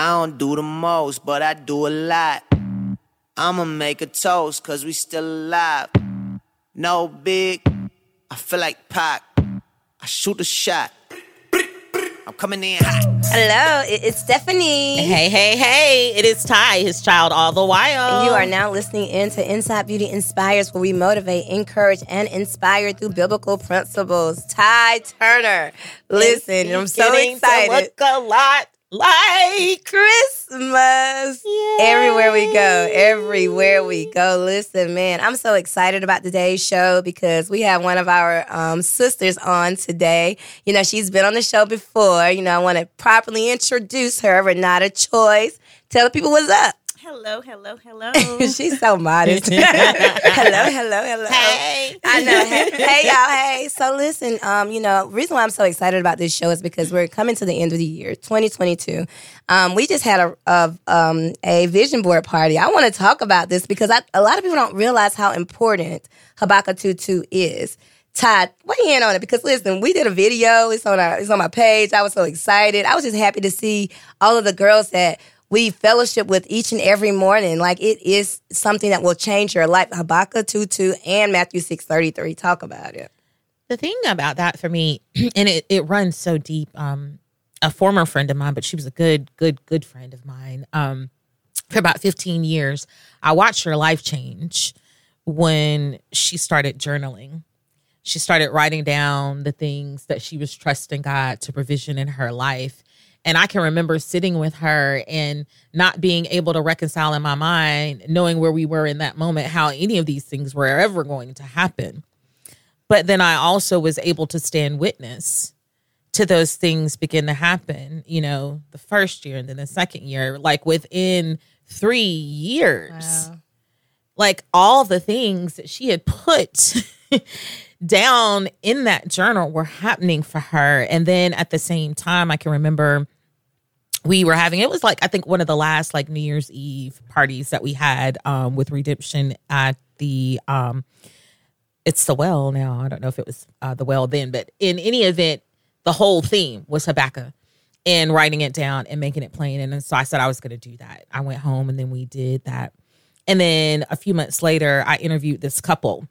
I don't do the most, but I do a lot. I'ma make a toast, cause we still alive. No big, I feel like Pac. I shoot a shot. I'm coming in hot. Hello, it's Stephanie. Hey, hey, hey, it is Ty, his child all the while. You are now listening in to Inside Beauty Inspires, where we motivate, encourage, and inspire through biblical principles. Ty Turner. Listen, I'm so Getting to excited. look a lot like Christmas. Everywhere we go, everywhere we go. Listen, man, I'm so excited about today's show because we have one of our um, sisters on today. You know, she's been on the show before. You know, I want to properly introduce her, Ranada Choice. Tell the people what's up. Hello, hello, hello. She's so modest. hello, hello, hello. Hey. I know. Hey, hey, y'all. Hey. So listen, um, you know, reason why I'm so excited about this show is because we're coming to the end of the year, 2022. Um, we just had a, a um a vision board party. I want to talk about this because I, a lot of people don't realize how important Habakkuk 2.2 is. Todd, weigh in on it because listen, we did a video. It's on our, it's on my page. I was so excited. I was just happy to see all of the girls that we fellowship with each and every morning. Like it is something that will change your life. Habakkuk 2 2 and Matthew six thirty three. Talk about it. The thing about that for me, and it, it runs so deep. Um, a former friend of mine, but she was a good, good, good friend of mine. Um, for about 15 years, I watched her life change when she started journaling. She started writing down the things that she was trusting God to provision in her life. And I can remember sitting with her and not being able to reconcile in my mind, knowing where we were in that moment, how any of these things were ever going to happen. But then I also was able to stand witness to those things begin to happen, you know, the first year and then the second year, like within three years. Like all the things that she had put down in that journal were happening for her. And then at the same time, I can remember we were having it was like I think one of the last like New Year's Eve parties that we had um with redemption at the um it's the well now. I don't know if it was uh, the well then, but in any event, the whole theme was Habakkuk and writing it down and making it plain. And so I said I was going to do that. I went home and then we did that. And then a few months later, I interviewed this couple.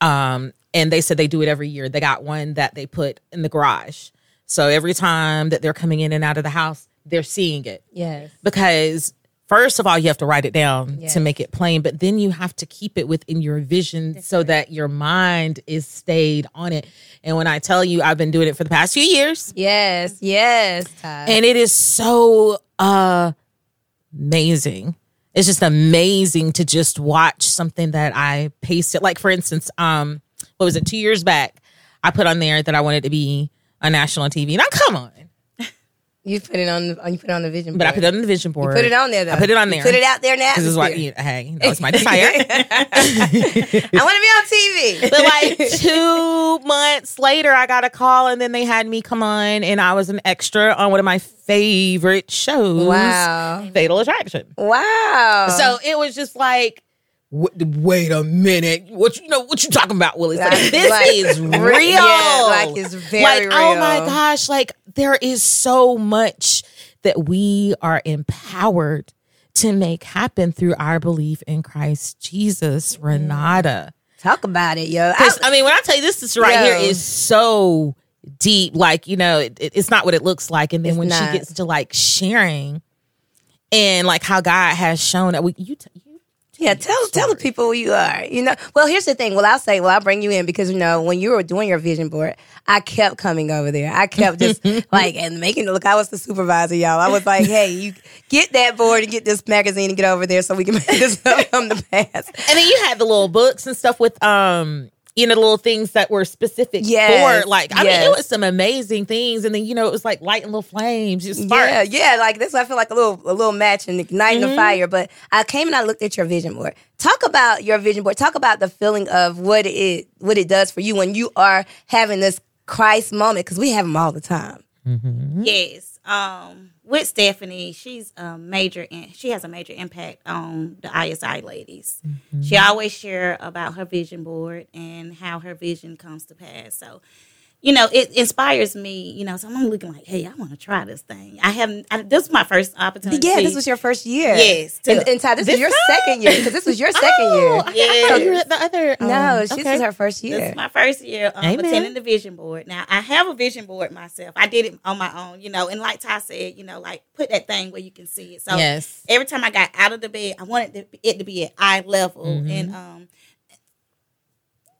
Um, and they said they do it every year. They got one that they put in the garage. So every time that they're coming in and out of the house, they're seeing it Yes. because first of all you have to write it down Yes. to make it plain but then you have to keep it within your vision so that your mind is stayed on it and when i tell you i've been doing it for the past few years Yes. Yes. Todd. and it is so uh amazing it's just amazing to just watch something that i pasted like for instance um what was it two years back i put on there that i wanted to be a national tv now come on you put it on. The, you put it on the vision. Board. But i put it on the vision board Put it on there. Though. i put it on You there put it out there now. This is why, you know, hey, that was my desire. I want to be on TV. but like two months later, I got a call, and then they had me come on, and I was an extra on one of my favorite shows. Wow. Fatal Attraction. Wow. So it was just like. "Wait- Wait a minute! What you know? What you talking about, Willie? Like, Like- this like, is real. yeah, like it's very like, Oh my gosh! Like there is so much that we are empowered to make happen through our belief in Christ Jesus, mm-hmm. Ranada. talk about it, yo. I, I mean, when I tell you this, this right Yo. here is so deep. Like, you know, it, it- it's not what it looks like. And then It's when not. she gets to like sharing and like how God has shown that we, you, t- you Yeah, tell tell the people who you are. You know, well, here's the thing. Well, I'll say, well, I'll bring you in because you know when you were doing your vision board, I kept coming over there. I kept just like and making it look. I was the supervisor, y'all. I was like, hey, you get that board and get this magazine and get over there so we can make this come to pass. And then you had the little books and stuff with um you know the little things that were specific Yes, for like I mean it was some amazing things and then you know it was like lighting little flames just sparks. Yeah, yeah, like this. I feel like a little a little match and igniting Mm-hmm. the fire. But I came and I looked at your vision board. Talk about your vision board. Talk about the feeling of what it what it does for you when you are having this Christ moment because we have them all the time. Yes. Um, with Stephanie, she's a major. In, she has a major impact on the ISI ladies. Mm-hmm. She always share about her vision board and how her vision comes to pass. So you know, it inspires me. You know, so I'm looking like, hey, I want to try this thing. I haven't. I, this is my first opportunity. Yeah, this was your first year. Yes, and, to- and Ty, this, This was your time? second year because this was your second Oh, year. Yeah, you were the other. No, um, this okay. was her first year. This is my first year um, Amen. attending the vision board. Now I have a vision board myself. I did it on my own, you know, and like Ty said, you know, like put that thing where you can see it. So yes. every time I got out of the bed, I wanted to- it to be at eye level. Mhm. And um,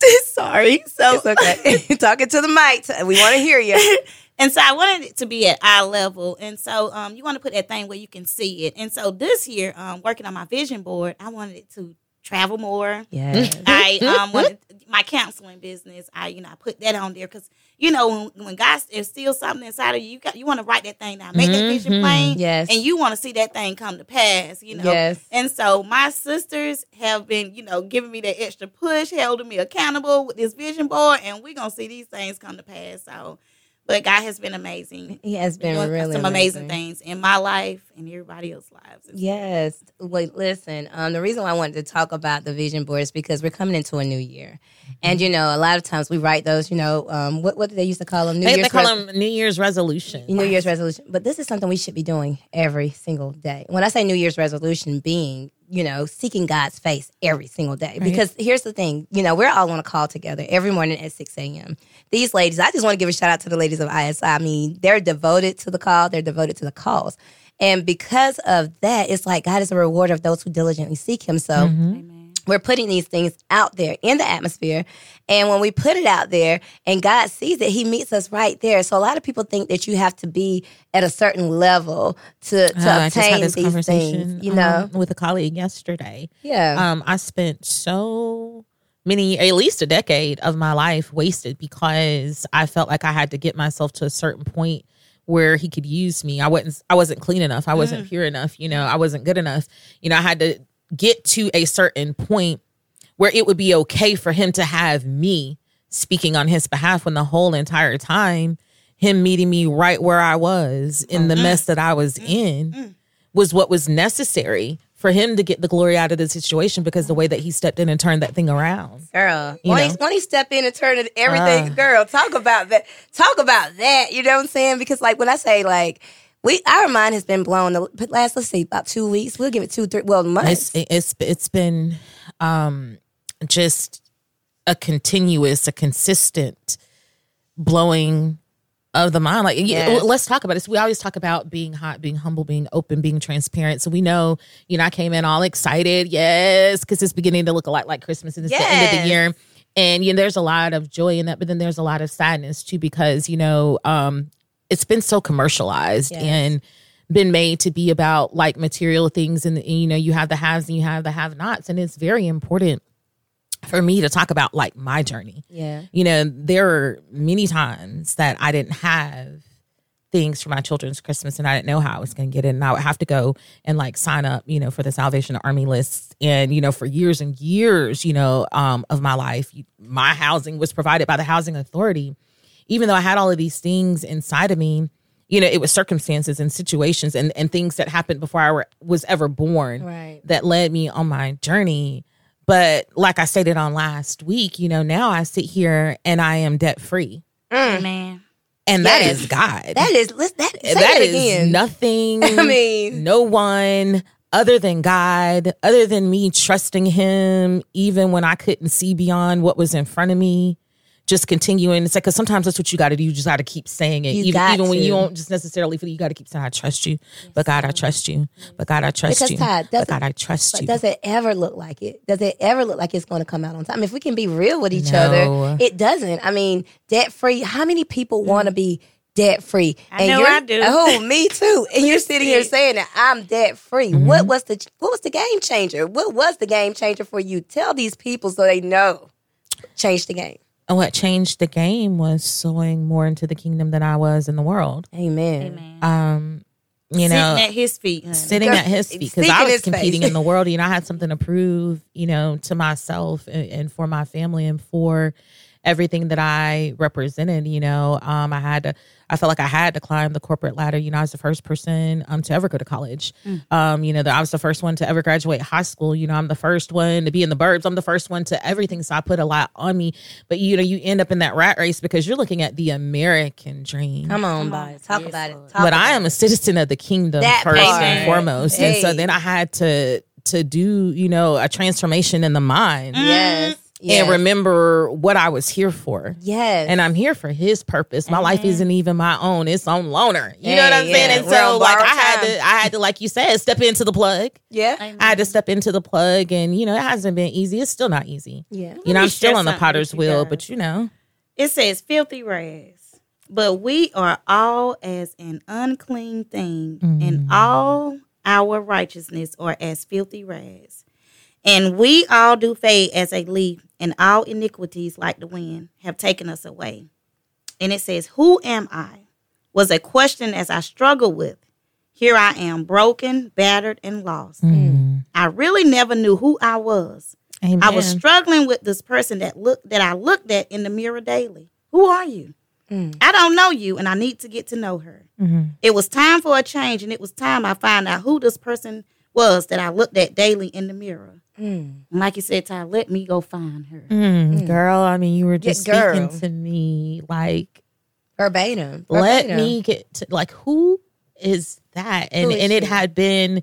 sorry, so It's okay. Talking to the mic. We want to hear you. and so I wanted it to be at eye level. And so um, you want to put that thing where you can see it. And so this year, um, working on my vision board, I wanted it to travel more. Yes. I um wanted my counseling business. I you know I put that on there because you know when, when God instills something inside of you, you got you want to write that thing down, make that vision Mhm. plain, Yes. and you want to see that thing come to pass. You know, Yes. and so my sisters have been, you know, giving me that extra push, holding me accountable with this vision board, and we're gonna see these things come to pass. So, but God has been amazing. He has been doing really some amazing things in my life and everybody else's lives. Yes. Wait, listen. Um, the reason why I wanted to talk about the vision board is because we're coming into a new year, and you know, a lot of times we write those. You know, um, what what do they used to call them? New They, Year's they call res- them New Year's resolution. New Year's resolution. But this is something we should be doing every single day. When I say New Year's resolution, being you know seeking God's face every single day. Because here's the thing, you know, we're all on a call together every morning at six a.m. These ladies, I just want to give a shout out to the ladies of ISI. I mean, they're devoted to the call. They're devoted to the cause. And because of that, it's like God is a rewarder of those who diligently seek Him. So mm-hmm. Amen. We're putting these things out there in the atmosphere. And when we put it out there and God sees it, He meets us right there. So a lot of people think that you have to be at a certain level to, to Uh, I just had obtain this these conversation, things, you know? um, with a colleague yesterday. yeah. Um, I spent so many, at least a decade of my life wasted because I felt like I had to get myself to a certain point where he could use me. I wasn't I wasn't clean enough. I wasn't pure enough, you know, I wasn't good enough. You know, I had to get to a certain point where it would be okay for him to have me speaking on his behalf when the whole entire time him meeting me right where I was in the mm-hmm. mess that I was mm-hmm. in mm-hmm. was what was necessary for him to get the glory out of the situation because the way that he stepped in and turned that thing around. Girl, when he, when he step in and turn it everything, Ah. girl, talk about that. Talk about that. You know what I'm saying? Because like when I say like we, our mind has been blown. The last, let's see, about two weeks. We'll give it two, three, well, months. It's it's it's been um just a continuous, a consistent blowing of the mind. Like, Yes. let's talk about this. We always talk about being hot, being humble, being open, being transparent. So we know, you know, I came in all excited, yes, because it's beginning to look a lot like Christmas and it's the end of the year. And you know, there's a lot of joy in that, but then there's a lot of sadness too, because you know, um, it's been so commercialized Yes. and been made to be about like material things, and you know, you have the haves and you have the have-nots, and it's very important for me to talk about like my journey yeah. you know, there are many times that I didn't have things for my children's Christmas and I didn't know how I was going to get it. And I would have to go and like sign up, you know, for the Salvation Army list. And, you know, for years and years, you know, um, of my life, my housing was provided by the Housing Authority. Even though I had all of these things inside of me, you know, it was circumstances and situations and, and things that happened before I were, was ever born Right. that led me on my journey. But like I stated on last week, you know, now I sit here and I am debt free. Mm. Amen. And that Yes. is God. That is, that, say That it is again. nothing. I mean- no one other than God, other than me trusting Him, even when I couldn't see beyond what was in front of me. Just continuing. It's like because sometimes that's what you got to do. You just got to keep saying it, You even, got even when you don't just necessarily feel. You got to keep saying, "I trust you," but God, I trust you. But God, I trust Because, you. Todd, But doesn't- God, I trust you. does it ever look like it? Does it ever look like it's going to come out on time? If we can be real with each No. other, it doesn't. I mean, debt free. How many people want to be debt free? I know I do. Oh, me too. And you're sitting here saying that I'm debt free. Mm-hmm. What was the What was the game changer? What was the game changer for you? Tell these people so they know. Change the game. And what changed the game was sowing more into the kingdom than I was in the world. Amen. Amen. Um, you know, Sitting at his feet. honey. sitting at his feet because I was competing in the world. You know, I had something to prove, you know, to myself and, and for my family and for everything that I represented. You know, um, I had to, I felt like I had to climb the corporate ladder. You know, I was the first person um, to ever go to college. Um, you know, that I was the first one to ever graduate high school. You know, I'm the first one to be in the burbs. I'm the first one to everything. So I put a lot on me. But you know, you end up in that rat race because you're looking at the American dream. Come on, Come body. on. Talk Yes, about it. Talk but I am a citizen of the kingdom That first part. and foremost. And so then I had to to do, you know, a transformation in the mind yes. Yes. and remember what I was here for. Yes. And I'm here for his purpose. My life mm-hmm. isn't even my own. It's on loaner. You know what I'm Hey, saying? And We're so on like I borrowed had time. to I had to, like you said, step into the plug. yeah. I had to step into the plug and you know, it hasn't been easy. It's still not easy. Yeah. You know, I'm still on the potter's wheel, guys. but you know. It says filthy rags, but we are all as an unclean thing, and mm. all our righteousness are as filthy rags. And we all do fade as a leaf, and all iniquities, like the wind, have taken us away. And it says, Who am I? was a question as I struggled with. Here I am, broken, battered, and lost. Mm-hmm. I really never knew who I was. Amen. I was struggling with this person that look that I looked at in the mirror daily. Who are you? Mm. I don't know you, and I need to get to know her. Mm-hmm. It was time for a change, and it was time I find out who this person was that I looked at daily in the mirror. And like you said, Ty, let me go find her. Mm, girl, I mean, you were just girl. speaking to me like Verbatim. let Verbatim. me get to like who is that and is and it had been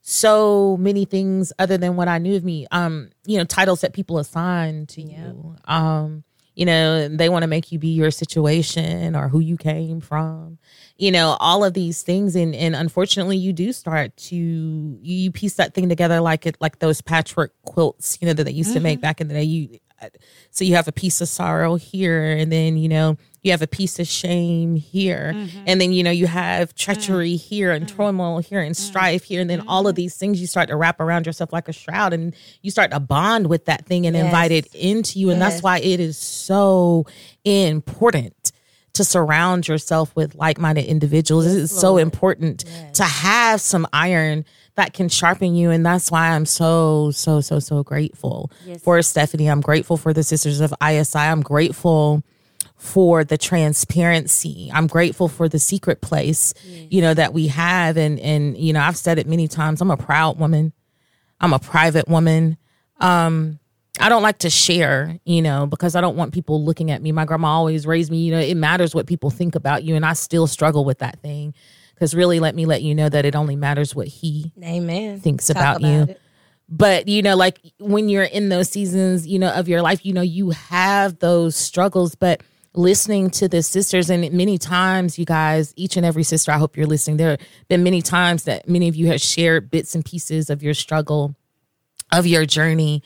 so many things other than what i knew of me um you know titles that people assign to you um you know they want to make you be your situation or who you came from you know all of these things. And and unfortunately you do start to you, piece that thing together like it like those patchwork quilts you know that they used to make mm-hmm. back in the day. You so you have a piece of sorrow here and then you know you have a piece of shame here. Mm-hmm. And then you know you have treachery mm-hmm. here and mm-hmm. turmoil here and strife here. And then all of these things you start to wrap around yourself like a shroud and you start to bond with that thing and invite it into you. And that's why it is so important to surround yourself with like-minded individuals. It is so important to have some iron that can sharpen you and that's why i'm so so so so grateful for stephanie. I'm grateful for the sisters of isi i'm grateful for the transparency. I'm grateful for the secret place you know that we have. And and you know i've said it many times i'm a proud woman. I'm a private woman. Um I don't like to share, you know, because I don't want people looking at me. My grandma always raised me, you know, it matters what people think about you. And I still struggle with that thing. Because really, let me let you know that it only matters what he Amen. thinks Talk about, you. it. But, you know, like when you're in those seasons, you know, of your life, you know, you have those struggles. But listening to the sisters, and many times, you guys, each and every sister, I hope you're listening. There have been many times that many of you have shared bits and pieces of your struggle, of your journey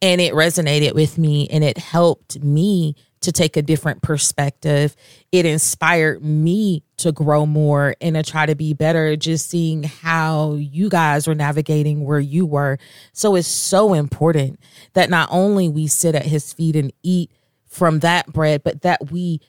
and it resonated with me and it helped me to take a different perspective. It inspired me to grow more and to try to be better, just seeing how you guys were navigating where you were. So it's so important that not only we sit at his feet and eat from that bread, but that we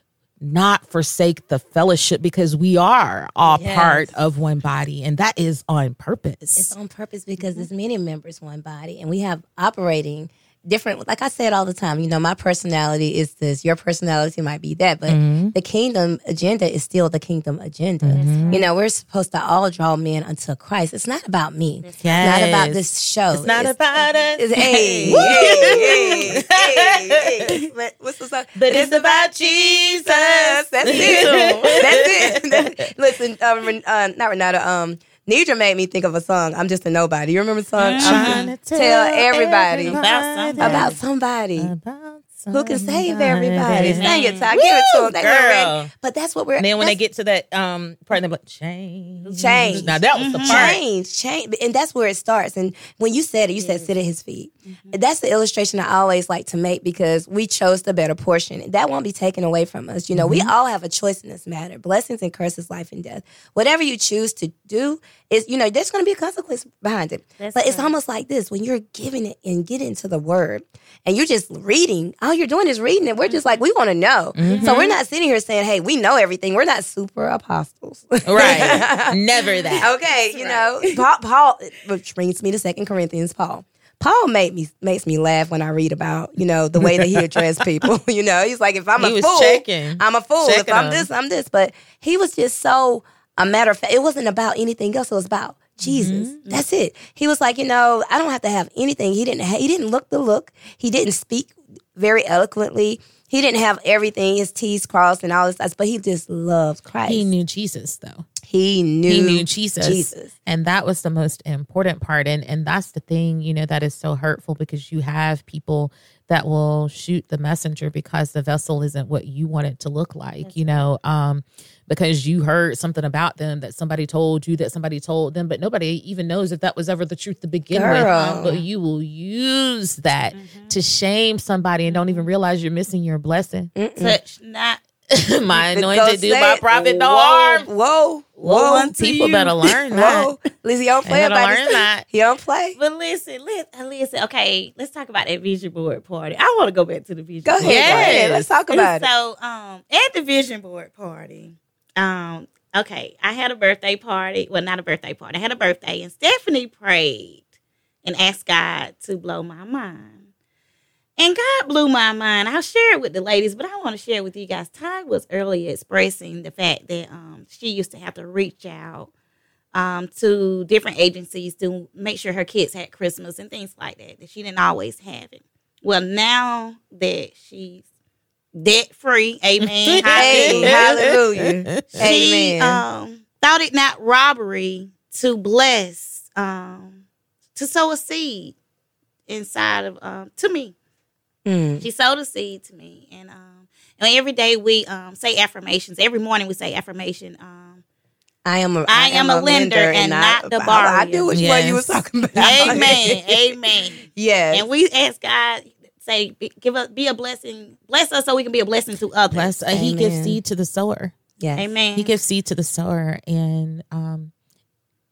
not forsake the fellowship because we are all Yes. part of one body and that is on purpose. It's on purpose because mm-hmm. there's many members, one body, and we have operating different. Like I said all the time, you know, my personality is this. Your personality might be that, but Mm-hmm. the kingdom agenda is still the kingdom agenda. You know, we're supposed to all draw men unto Christ. It's not about me. It's not about this show. It's not about us. It's, hey, hey, hey, hey, hey. What- What's the song? But it's about Jesus. That's it. That's it. Listen, um, uh, not Ranada. Um, Nidra made me think of a song. I'm just a nobody. You remember the song? I'm Trying to tell everybody About somebody. about somebody About who can save everybody. Sing it, Ty. Give it to them. They Girl. ready. But that's what we're. And then when they get to that um part, they're like, change. Change. Now that was the part. change, change, and that's where it starts. And when you said it, you said sit at his feet. That's the illustration I always like to make because we chose the better portion. That won't be taken away from us. You know, we all have a choice in this matter: blessings and curses, life and death. Whatever you choose to do is, you know, there's going to be a consequence behind it. That's but it's almost like this: when you're giving it and get into the Word, and you're just reading. All you're doing is reading it. We're just like we want to know. Mm-hmm. So we're not sitting here saying, "Hey, we know everything." We're not super apostles, Right. Never that. Okay, you know, Paul, Paul, which brings me to Second Corinthians. Paul, Paul made me makes me laugh when I read about you know the way that he addressed people. you know, he's like, if I'm He a fool, checking. I'm a fool. If I'm this, I'm this. But he was just so a matter of fact. It wasn't about anything else. It was about Jesus. Mm-hmm. That's it. He was like, you know, I don't have to have anything. He didn't. Ha- he didn't look the look. He didn't speak very eloquently. He didn't have everything, his T's crossed and all this stuff, but he just loved Christ. He knew Jesus though. He knew, he knew Jesus. Jesus. And that was the most important part. And and that's the thing, you know, that is so hurtful because you have people that will shoot the messenger because the vessel isn't what you want it to look like, you know, um, because you heard something about them that somebody told you that somebody told them, but nobody even knows if that was ever the truth to begin Girl. with. But you will use that mm-hmm. to shame somebody and don't even mm-hmm. realize you're missing your blessing. Touch not. My anointed ghost do my prophet no whoa, harm. Whoa, Whoa, People you. better learn that. whoa. Lizzie, don't play about learn this. that. He don't play. But listen, let, listen. Okay, let's talk about that vision board party. I want to go back to the vision. Go ahead, board. go ahead. Let's talk about it. So, um, at the vision board party, um, okay, I had a birthday party. Well, not a birthday party. I had a birthday, and Stephanie prayed and asked God to blow my mind. And God blew my mind. I'll share it with the ladies, but I want to share it with you guys. Ty was earlier expressing the fact that um, she used to have to reach out um, to different agencies to make sure her kids had Christmas and things like that, that she didn't always have it. Well, now that she's debt free, amen. Hallelujah, she Amen. um, thought it not robbery to bless, um, to sow a seed inside of um, to me. Mm. She sowed a seed to me, and um, and every day we um say affirmations. Every morning we say affirmation. Um, I am a, I am a lender and not the I, I borrower. knew which one you was Yes. talking about. amen, amen. Yes. And we ask God, say, give us, be a blessing, bless us so we can be a blessing to others. Bless, uh, he gives seed to the sower. yes. Amen. He gives seed to the sower, and um,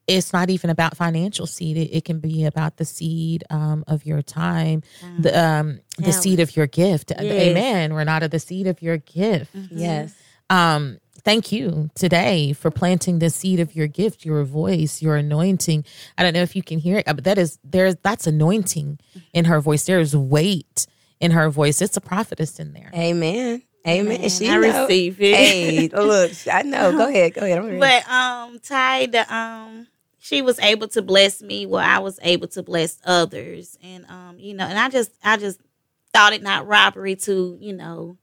it's not even about financial seed. It, it can be about the seed um, of your time, the um, the Talent. seed of your gift. Yes. Mm-hmm. Amen. Ranada, the seed of your gift. Yes. Um, thank you today for planting the seed of your gift, your voice, your anointing. I don't know if you can hear it, but that is there's that's anointing in her voice. There is weight in her voice. It's a prophetess in there. Amen. Amen. Amen. She I know. receive it. Hey, look, I know. Go ahead. Go ahead. I'm ready. But um, Ty, the um, she was able to bless me where I was able to bless others, and um, you know, and I just, I just thought it not robbery to, you know,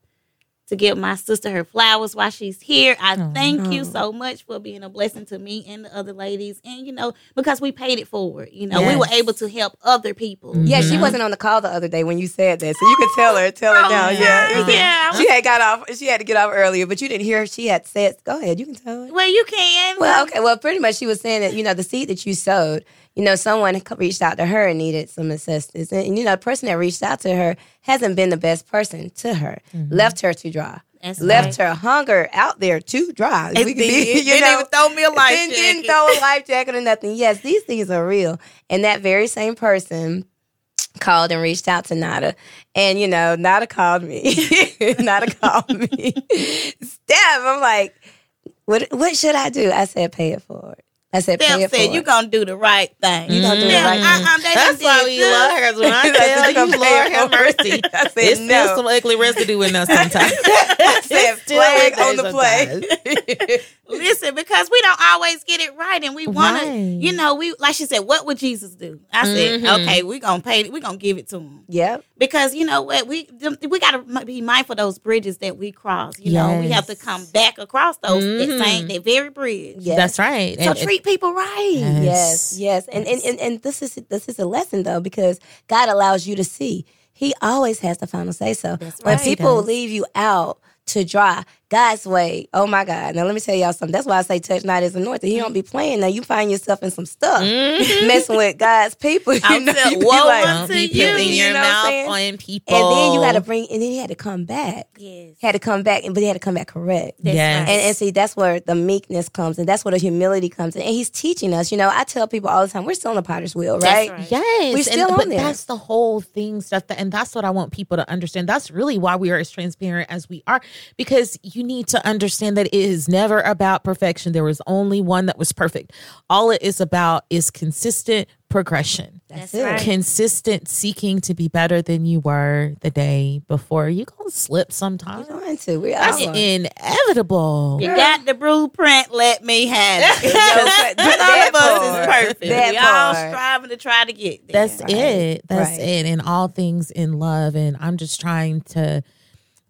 to give my sister her flowers while she's here. I Oh, thank you so much for being a blessing to me and the other ladies, and you know, because we paid it forward. You know, we were able to help other people. Mm-hmm. yeah, she wasn't on the call the other day when you said that, so you could tell her. Tell her Oh, now. Yeah. yeah, yeah. She had got off. She had to get off earlier, but you didn't hear. her. She had said, "Go ahead. You can tell her." Well, you can. Well, okay. Well, pretty much she was saying that, you know, the seed that you sowed, you know, someone reached out to her and needed some assistance. And, you know, the person that reached out to her hasn't been the best person to her, mm-hmm. left her to dry. That's Left right. her hunger out there to dry. It We could did. you Didn't know, even throw me a life didn't, didn't throw a life jacket or nothing. Yes, these things are real. And that very same person called and reached out to Nada. And, you know, Nada called me. Nada called me. Steph, I'm like, what what should I do? I said, pay it forward. I said, pay Steph it said forward. you gonna do the right thing. You gonna do the right uh-uh, thing. uh-uh, That's why we good. love her. When I I said, tell "You gonna you, pay Lord have mercy. I said, It's no. still some ugly residue in us sometimes. I said, flag on the play. Listen, because we don't always get it right, and we want to, you know, we like she said, what would Jesus do? I said, Mhm. okay, we're gonna pay, it, we gonna give it to him yep. because you know what, we we gotta be mindful of those bridges that we cross. You know, we have to come back across those Mhm. that same that very bridge. Yes. That's right. So And- treat people right. Yes. Yes, yes, and, and and and this is this is a lesson though because God allows you to see. He always has the final say so. That's when people leave you out to dry, God's way. Oh my God! Now let me tell y'all something. That's why I say touch not is anointed. He don't be playing. Now you find yourself in some stuff Mhm. messing with God's people. You I'll know, tell- you be woe like, Don't be to you, putting you your know what I'm mouth saying? on people. and then you got to bring, and then he had to come back. Yes, He had to come back, but he had to come back correct. That's Yes. right. And, and see, that's where the meekness comes, and that's where the humility comes in. And he's teaching us. You know, I tell people all the time, we're still on the potter's wheel, right? right. Yes, We're and- still on but there. that's the whole thing, stuff. That, and that's what I want people to understand. That's really why we are as transparent as we are, because you need to understand that it is never about perfection. There was only one that was perfect. All it is about is consistent progression. That's, That's it. right. Consistent seeking to be better than you were the day before. You gonna slip sometimes. You're going to. We That's are. inevitable. You got the blueprint. Let me have it. That- None of us is perfect. That we all striving to try to get there. That's Right, it. That's right. it. And all things in love. And I'm just trying to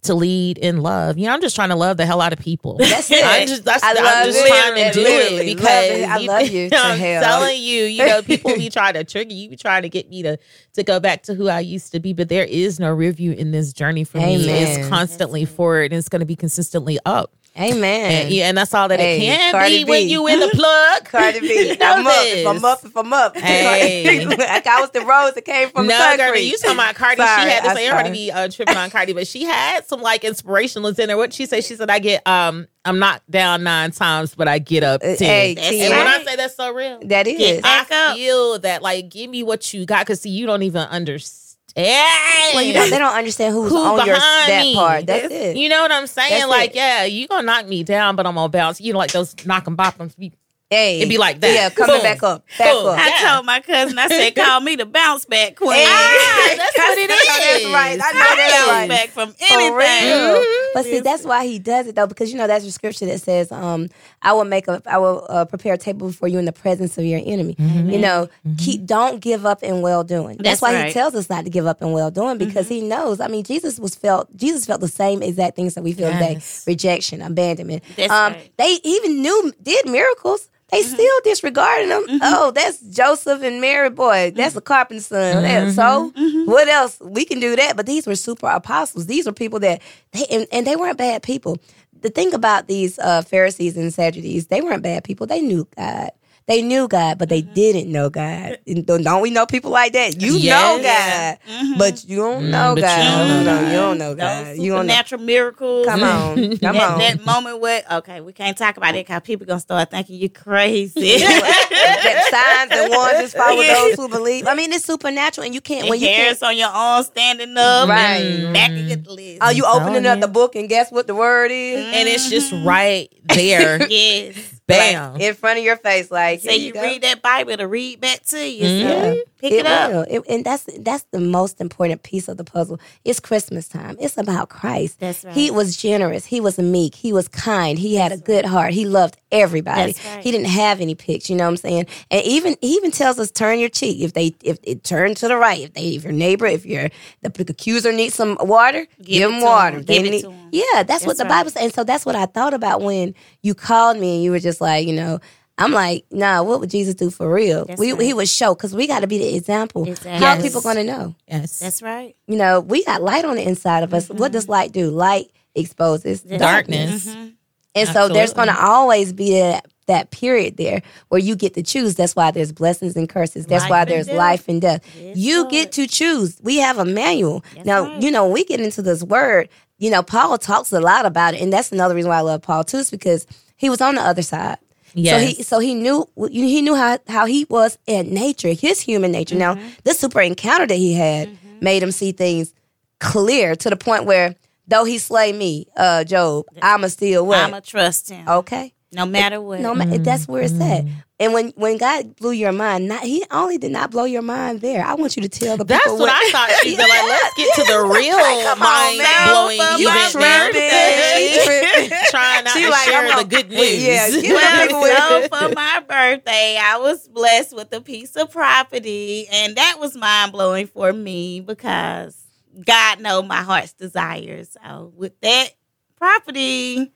to lead in love. You know, I'm just trying to love the hell out of people. That's it. I'm just that's I I'm just trying to do it love because it. I love you to I'm telling you, you know, people be trying to trigger you, be trying to get me to to go back to who I used to be. But there is no review in this journey for me. It's constantly forward and it's gonna be consistently up. Amen. And, yeah, and that's all that Hey, it can Cardi be when you in the plug. Cardi B. You know I'm up. this. If I'm up, if I'm up. Hey. like I was the rose that came from no, the concrete. girl, you talking about Cardi? Sorry, she had this. I'm to sorry. be uh, tripping on Cardi, but she had some like inspirationals in there. What she say? She said, "I get um, I'm knocked down nine times, but I get up Uh, 10. hey, That's see, and when I say that's so real, that is. Get I feel that like give me what you got because see, you don't even understand. Well, you know, they don't understand who's Who on your behind that me? part. That's it. You know what I'm saying? That's like, it. yeah, you gonna knock me down, but I'm gonna bounce. You know, like those knock and bop be hey, It'd be like that. Yeah, coming Boom. back up, back Boom. up. I Yeah. told my cousin, I said, call me the bounce back queen. Hey. Ah, that's what it That's right. I know I that's bounce right. back from For anything. real. But see, that's why he does it though, because you know that's the scripture that says, um, "I will make a, I will uh, prepare a table for you in the presence of your enemy." You know, keep don't give up in well doing. That's, That's why he tells us not to give up in well doing because he knows. I mean, Jesus was felt. Jesus felt the same exact things that we feel Yes. today: rejection, abandonment. That's um, right. They even knew did miracles. They mm-hmm. still disregarding them. Mm-hmm. Oh, that's Joseph and Mary. Boy, that's mm-hmm. a carpenter's son. So what else? We can do that. But these were super apostles. These were people that they and, and they weren't bad people. The thing about these uh, Pharisees and Sadducees, they weren't bad people. They knew God. They knew God, but they mm-hmm. didn't know God. And Don't don't we know people like that? You know Yes. God, mm-hmm. but you don't know God. you don't know No, God. you don't know Those You don't know. miracles. Come on, come that, on. that moment where okay, we can't talk about it because people gonna start thinking you crazy. that signs and wonders follow Yeah. those who believe. I mean, it's supernatural, and you can't when and you can't. on your arm standing up, Right. and back of the list. Are you telling opening oh, up you. the book and guess what the word is? and it's just right there. yes. Bam. Like, in front of your face, like Say here you read that Bible to read back to you. Mhm. So pick it, up. It- and that's that's the most important piece of the puzzle. It's Christmas time. It's about Christ. That's right. He was generous. He was meek. He was kind. He had a good heart. He loved everybody. That's right. He didn't have any picks. You know what I'm saying? And even he even tells us turn your cheek if they if it turn to the right. If they if your neighbor if your the accuser needs some water, give, it him water. him. They Give it need- to him. Yeah, that's, what the right. Bible says. And so that's what I thought about when you called me and you were just like, you know. I'm like, nah. What would Jesus do for real? That's we, right. He would show because we got to be the example. Exactly. How are Yes. people going to know? Yes. That's right. You know, we got light on the inside of us. What does mm-hmm. light do? Light exposes That's darkness. Darkness. Mm-hmm. And so there's going to always be that, that period there where you get to choose. That's why there's blessings and curses. That's Life why there's death. life and death. Yes, you Lord. get to choose. We have a manual. That's now, right. you know, when we get into this word, you know, Paul talks a lot about it. And that's another reason why I love Paul too, is because he was on the other side. So he so he knew he knew how how he was in nature, his human nature. Now, Mm-hmm. this super encounter that he had made him see things clear to the point where though he slay me, uh, Job, I'ma still what? I'ma trust him. okay. No matter what. No, ma- that's where it's at. Mm-hmm. And when when God blew your mind, not he only did not blow your mind there. I want you to tell the That's people That's what I thought. She'd be like, let's get to the real come on, mind man. blowing You event tripping. there. She tripping. Trying not She to like, share I'm the on- good news. Yeah, get them people with Well, so for my birthday, I was blessed with a piece of property, and that was mind blowing for me because God know my heart's desires. So with that property,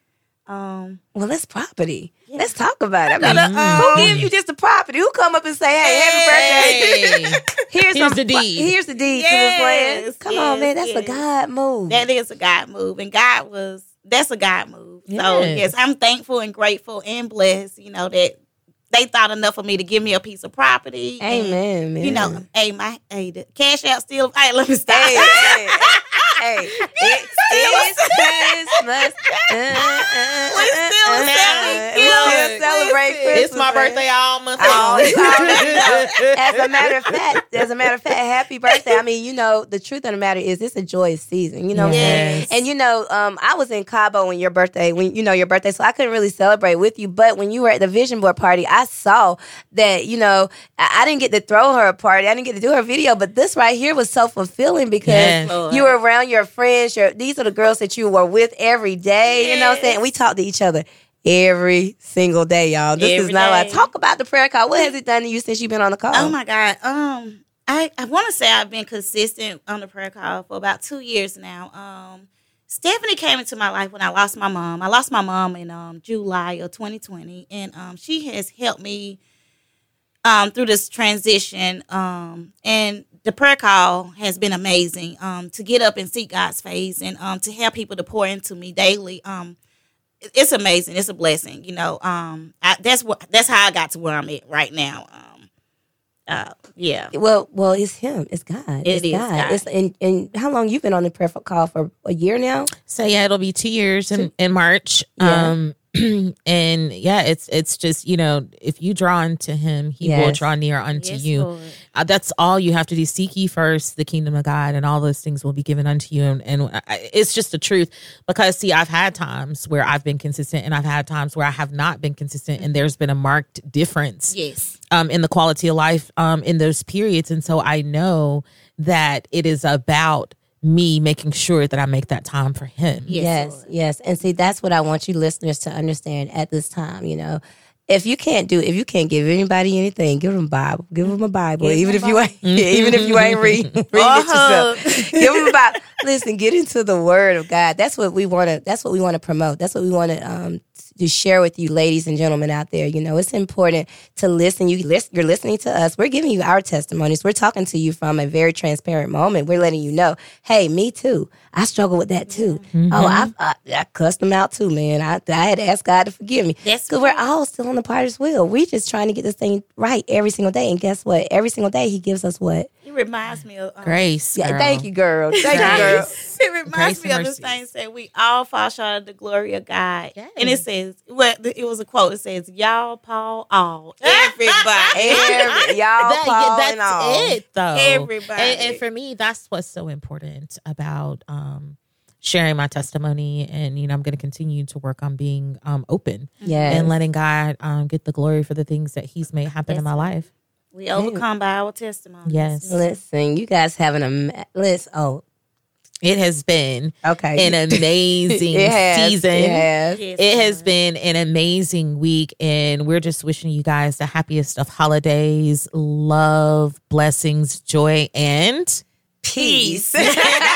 um, Well, it's property. Let's talk about it. I mean, gotta, who um, give you just the property? Who come up and say, "Hey, happy birthday"? Here's, Here's the deed. Here's the deed to this land. Yes, Come on, man. That's a. God move. that is a God move, and God was that's a God move. So Yes. yes, I'm thankful and grateful and blessed. You know that they thought enough of me to give me a piece of property. and, Amen, man. You know, hey, my hey, the cash out still. Hey, let me stop. hey, hey, hey, hey. It's Christmas. Uh, uh, We still uh, selling gifts. We still celebrate Christmas. It's my birthday all month long. you already know. As a matter of fact, as a matter of fact, happy birthday. I mean, you know, the truth of the matter is it's a joyous season. You know what I'm saying? Yes. And you know, um, I was in Cabo when your birthday, when you know your birthday, so I couldn't really celebrate with you. But when you were at the vision board party, I saw that, you know, I, I didn't get to throw her a party. I didn't get to do her video, but this right here was so fulfilling because Yes. You were around your friends. Your these are the girls that you were with every day. You know what I'm saying? We talk to each other every single day, y'all. This is Every not like talk about the prayer call. What has it done to you since you've been on the call? Oh my God. Um, I, I want to say I've been consistent on the prayer call for about two years now. Um, Stephanie came into my life when I lost my mom. I lost my mom in um, July of 2020, and um, she has helped me um, through this transition. Um, and the prayer call has been amazing um, to get up and seek God's face and um, to have people to pour into me daily. Um, it's amazing. It's a blessing. You know, um, I, that's what that's how I got to where I'm at right now. Um, uh, yeah. Well, well, it's him. It's God. it's is God. God. It's and, and how long you've been on the prayer call for a year now? So yeah, it'll be two years in, in March. Yeah. Um and yeah, it's it's just, you know, if you draw unto him, he will draw near unto Yes, you. Uh, that's all you have to do. Seek ye first the kingdom of God, and all those things will be given unto you. And, and I- it's just the truth. Because see, I've had times where I've been consistent, and I've had times where I have not been consistent, and there's been a marked difference Yes. um, in the quality of life um, in those periods. And so I know that it is about me making sure that I make that time for him. Yes, yes, yes. And see, that's what I want you listeners to understand at this time. You know, if you can't do, if you can't give anybody anything, give them a Bible, give them a Bible, Give even if you ain't, even if you ain't reading, read it yourself. give them a Bible. Listen, get into the Word of God. That's what we want to. That's what we want to promote. That's what we want to um to share with you, ladies and gentlemen out there. You know, it's important to listen. You listen. You're listening to us. We're giving you our testimonies. We're talking to you from a very transparent moment. We're letting you know, hey, me too. I struggle with that too. Oh, I, I I cussed them out too, man. I I had to ask God to forgive me. Because we're all still on the potter's wheel. We're just trying to get this thing right every single day. And guess what? Every single day, He gives us what? It reminds me of um, Grace. Yeah, girl. thank you, girl. Thank you, girl. It reminds Grace me of the mercies. thing that we all fall short of the glory of God. Yes. And it says, well, it was a quote. It says, "Y'all, Paul, all, everybody, Every, y'all, That- Paul, that's and all. it though. Everybody. And, and for me, that's what's so important about um, sharing my testimony. And you know, I'm going to continue to work on being um, open Yes. and letting God um, get the glory for the things that He's made happen in my life. we overcome by our testimony." Yes. Listen, you guys having a list. Oh, It has been okay. an amazing It has, season. It has. It has been an amazing week, and we're just wishing you guys the happiest of holidays, love, blessings, joy, and Peace. See,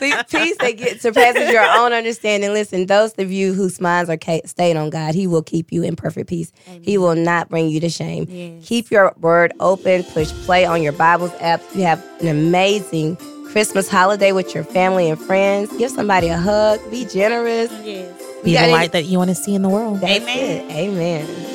peace that get surpasses your own understanding. Listen, those of you whose minds are stayed on God, He will keep you in perfect peace. He will not bring you to shame. Yes. Keep your word open. Push play on your Bibles app. You have an amazing Christmas holiday with your family and friends. Give somebody a hug. Be generous. Yes. Be the light that you want to see in the world. That's Amen. it. Amen.